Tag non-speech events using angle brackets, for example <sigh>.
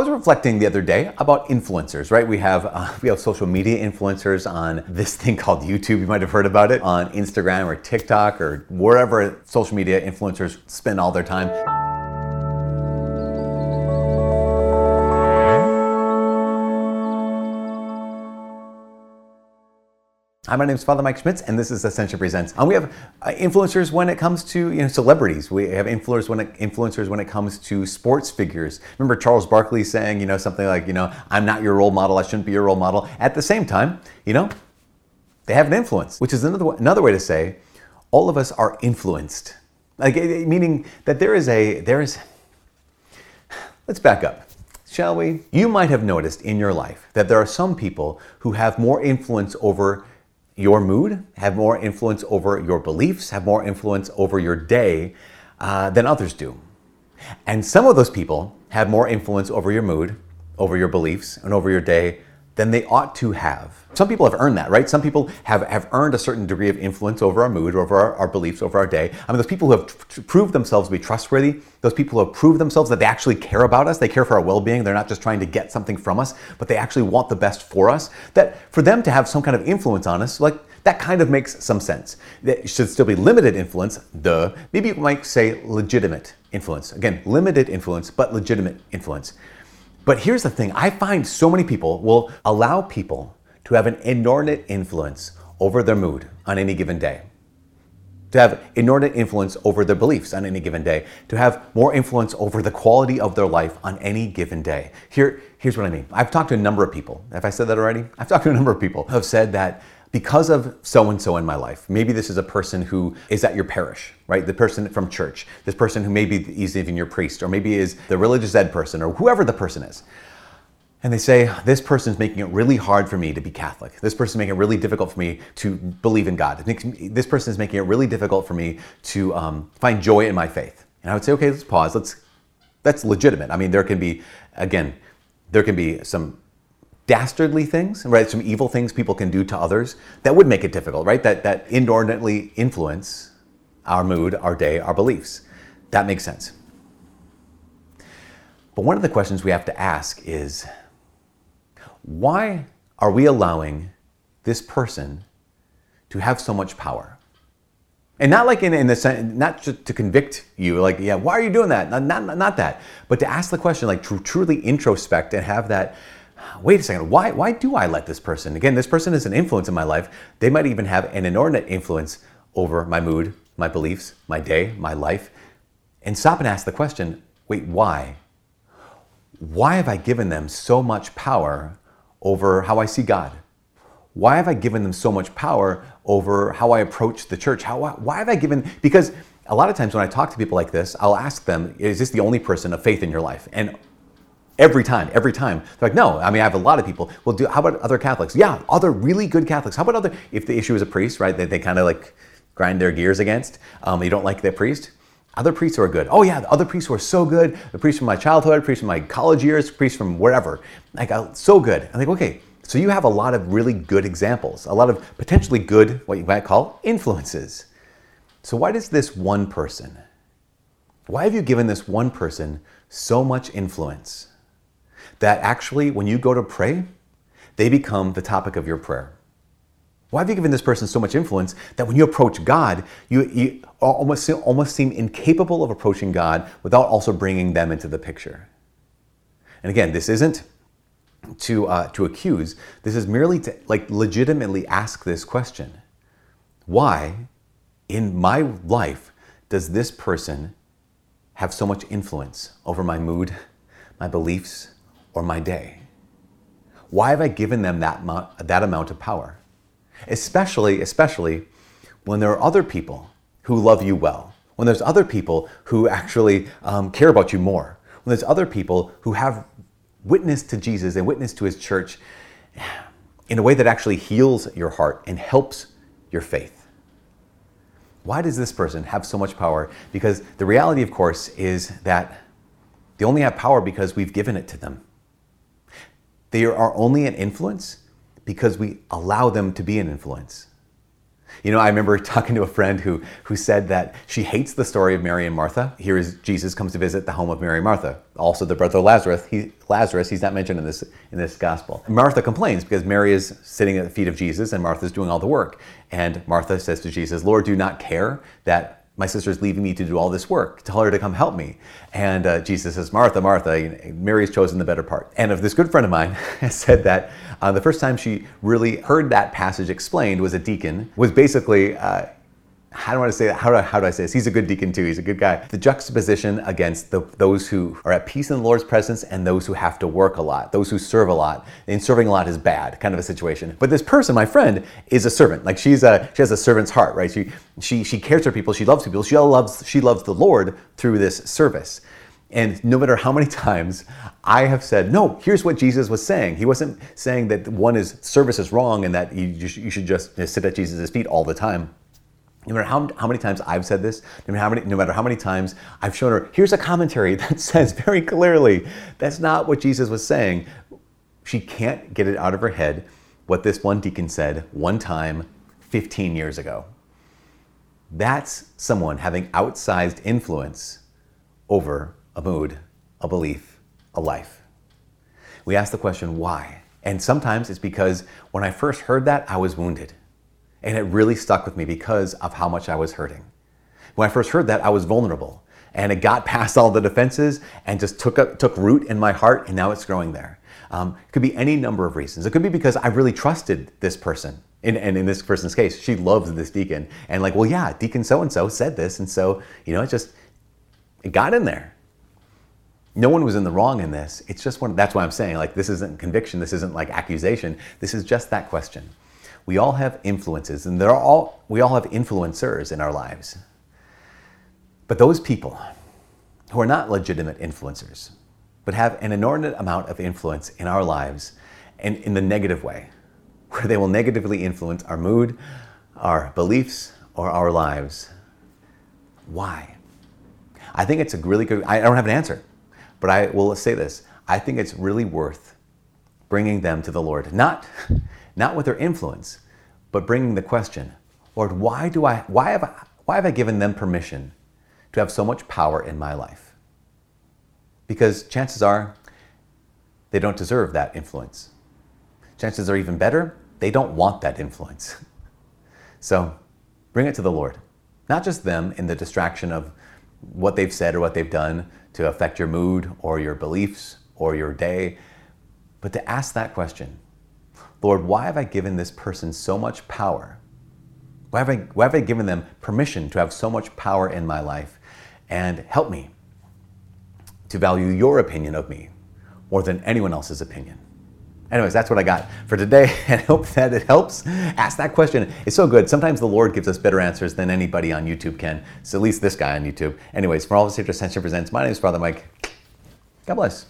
was reflecting the other day about influencers, right? We have uh, <laughs> we have social media influencers on this thing called YouTube. You might have heard about it on Instagram or TikTok or wherever social media influencers spend all their time. Hi, my name is Father Mike Schmitz, and this is Ascension Presents. And we have uh, influencers when it comes to you know celebrities. We have influencers when it, influencers when it comes to sports figures. Remember Charles Barkley saying you know something like you know I'm not your role model. I shouldn't be your role model. At the same time, you know they have an influence, which is another another way to say all of us are influenced. Like eh, eh, meaning that there is a there is. Let's back up shall we? You might have noticed in your life that there are some people who have more influence over your mood, have more influence over your beliefs, have more influence over your day uh, than others do. And some of those people have more influence over your mood, over your beliefs, and over your day than they ought to have. Some people have earned that, right? Some people have, have earned a certain degree of influence over our mood, over our, our beliefs, over our day. I mean, those people who have t- proved themselves to be trustworthy, those people who have proved themselves that they actually care about us, they care for our well being, they're not just trying to get something from us, but they actually want the best for us, that for them to have some kind of influence on us, like that kind of makes some sense. That should still be limited influence, duh. Maybe you might say legitimate influence. Again, limited influence, but legitimate influence. But here's the thing I find so many people will allow people to have an inordinate influence over their mood on any given day, to have inordinate influence over their beliefs on any given day, to have more influence over the quality of their life on any given day. Here, here's what I mean. I've talked to a number of people. Have I said that already? I've talked to a number of people who have said that because of so and so in my life. Maybe this is a person who is at your parish, right? The person from church, this person who maybe is even your priest, or maybe is the religious ed person, or whoever the person is. And they say, This person's making it really hard for me to be Catholic. This person's making it really difficult for me to believe in God. This person is making it really difficult for me to um, find joy in my faith. And I would say, Okay, let's pause. Let's, that's legitimate. I mean, there can be, again, there can be some dastardly things, right? Some evil things people can do to others that would make it difficult, right? That that inordinately influence our mood, our day, our beliefs. That makes sense. But one of the questions we have to ask is why are we allowing this person to have so much power? And not like in, in the sense, not just to convict you, like, yeah, why are you doing that? Not, not, not that, but to ask the question, like, to truly introspect and have that wait a second, why, why do I let this person? Again, this person is an influence in my life. They might even have an inordinate influence over my mood, my beliefs, my day, my life. And stop and ask the question wait, why? Why have I given them so much power over how I see God? Why have I given them so much power over how I approach the church? How, why have I given, because a lot of times when I talk to people like this, I'll ask them, is this the only person of faith in your life? And Every time, every time. They're like, no, I mean, I have a lot of people. Well, do, how about other Catholics? Yeah, other really good Catholics. How about other, if the issue is a priest, right, they, they kind of like grind their gears against, um, you don't like their priest, other priests who are good. Oh yeah, the other priests who are so good. The priests from my childhood, priests from my college years, priests from wherever. Like uh, so good. I'm like, okay, so you have a lot of really good examples, a lot of potentially good, what you might call influences. So why does this one person, why have you given this one person so much influence? That actually, when you go to pray, they become the topic of your prayer. Why have you given this person so much influence that when you approach God, you, you almost, almost seem incapable of approaching God without also bringing them into the picture? And again, this isn't to, uh, to accuse, this is merely to like legitimately ask this question Why, in my life, does this person have so much influence over my mood, my beliefs, or my day? Why have I given them that, that amount of power? Especially, especially when there are other people who love you well, when there's other people who actually um, care about you more, when there's other people who have witnessed to Jesus and witnessed to his church in a way that actually heals your heart and helps your faith. Why does this person have so much power? Because the reality, of course, is that they only have power because we've given it to them. They are only an influence because we allow them to be an influence. You know, I remember <laughs> talking to a friend who, who said that she hates the story of Mary and Martha. Here is Jesus comes to visit the home of Mary and Martha. Also, the brother of Lazarus, he, Lazarus, he's not mentioned in this, in this gospel. Martha complains because Mary is sitting at the feet of Jesus and Martha's doing all the work. And Martha says to Jesus, Lord, do you not care that my sister's leaving me to do all this work. Tell her to come help me. And uh, Jesus says, Martha, Martha, Mary's chosen the better part. And of this good friend of mine <laughs> said that uh, the first time she really heard that passage explained was a deacon, was basically, uh, how do I say that? How do, I, how do I say this? He's a good deacon too. He's a good guy. The juxtaposition against the, those who are at peace in the Lord's presence and those who have to work a lot, those who serve a lot. And serving a lot is bad, kind of a situation. But this person, my friend, is a servant. Like she's a she has a servant's heart, right? She she she cares for people. She loves people. She loves she loves the Lord through this service. And no matter how many <laughs> times I have said, no, here's what Jesus was saying. He wasn't saying that one is service is wrong and that you, you should just sit at Jesus' feet all the time. No matter how, how many times I've said this, no matter, how many, no matter how many times I've shown her, here's a commentary <laughs> that says very clearly that's not what Jesus was saying. She can't get it out of her head what this one deacon said one time 15 years ago. That's someone having outsized influence over a mood, a belief, a life. We ask the question, why? And sometimes it's because when I first heard that, I was wounded. And it really stuck with me because of how much I was hurting. When I first heard that, I was vulnerable. And it got <laughs> past all the defenses and just took, up, took root in my heart, and now it's growing there. Um, it could be any number of reasons. It could be because I really trusted this person. And, and in this person's case, she loves this deacon. And like, well, yeah, deacon so and so said this. And so, you know, it just, it got in there. No one was in the wrong in this. It's just one, that's why I'm saying, like, this isn't conviction. This isn't like accusation. This is just that question we all have influences, and there are all, we all have influencers in our lives. But those people who are not legitimate influencers, but have an inordinate amount of influence in our lives and in the negative way, <laughs> where they will negatively influence our mood, our beliefs, or our lives. Why? I think it's a really good, I don't have an answer, but I will say this. I think it's really worth bringing them to the Lord. Not not with their influence, but bringing the question, Lord, why do I why have I, why have I given them permission to have so much power in my life? Because chances are they don't deserve that influence. Chances are even better, they don't want that influence. <laughs> So bring it to the Lord. Not just them in the distraction of what they've said or what they've done to affect your mood or your beliefs or your day, but to ask that question Lord, why have I given this person so much power? Why have, I, why have I given them permission to have so much power in my life? And help me to value your opinion of me more than anyone else's opinion. Anyways, that's what I got for today. <laughs> And I hope that it helps. Ask that question. It's so good. Sometimes the Lord gives us better answers than anybody on YouTube can. So at least this guy on YouTube. Anyways, for all of us Ascension Presents, my name is Father Mike. God bless.